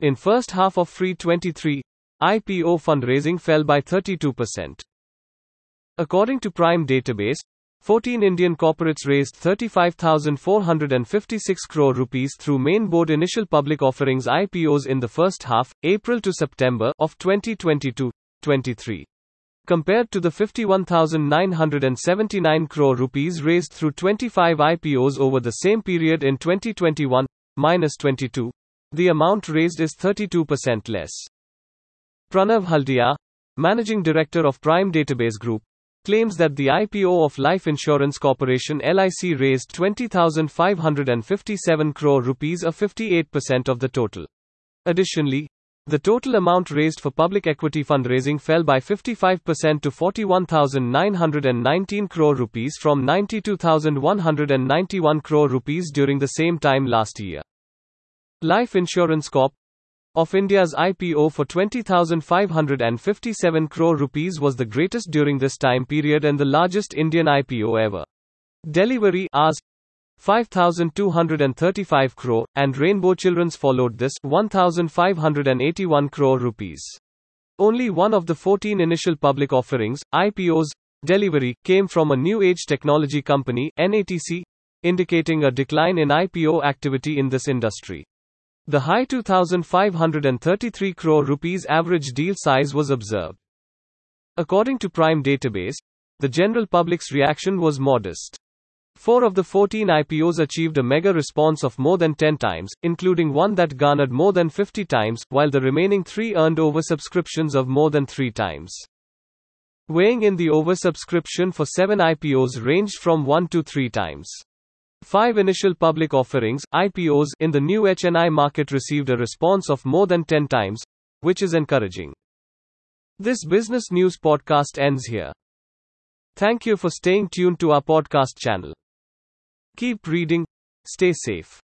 In first half of FY 23, IPO fundraising fell by 32%. According to Prime Database, 14 Indian corporates raised 35,456 crore rupees through main board initial public offerings IPOs in the first half, April to September of 2022-23. Compared to the 51,979 crore rupees raised through 25 IPOs over the same period in 2021, minus 22, the amount raised is 32% less. Pranav Haldia, Managing Director of Prime Database Group, claims that the IPO of Life Insurance Corporation LIC raised 20,557 crore rupees or 58% of the total. Additionally, the total amount raised for public equity fundraising fell by 55% to 41,919 crore rupees from 92,191 crore rupees during the same time last year. Life Insurance Corp of India's IPO for 20,557 crore rupees was the greatest during this time period and the largest Indian IPO ever. Delhivery Rs 5235 crore and Rainbow Children's followed this 1581 crore rupees. Only one of the 14 initial public offerings IPOs Delhivery came from a new age technology company NATC indicating a decline in IPO activity in this industry. The high 2533 crore rupees average deal size was observed. According to Prime Database, the general public's reaction was modest. Four of the 14 IPOs achieved a mega response of more than 10 times, including one that garnered more than 50 times, while the remaining three earned oversubscriptions of more than 3 times. Weighing in the oversubscription for seven IPOs ranged from 1 to 3 times. Five initial public offerings, IPOs, in the new HNI market received a response of more than 10 times, which is encouraging. This business news podcast ends here. Thank you for staying tuned to our podcast channel. Keep reading, stay safe.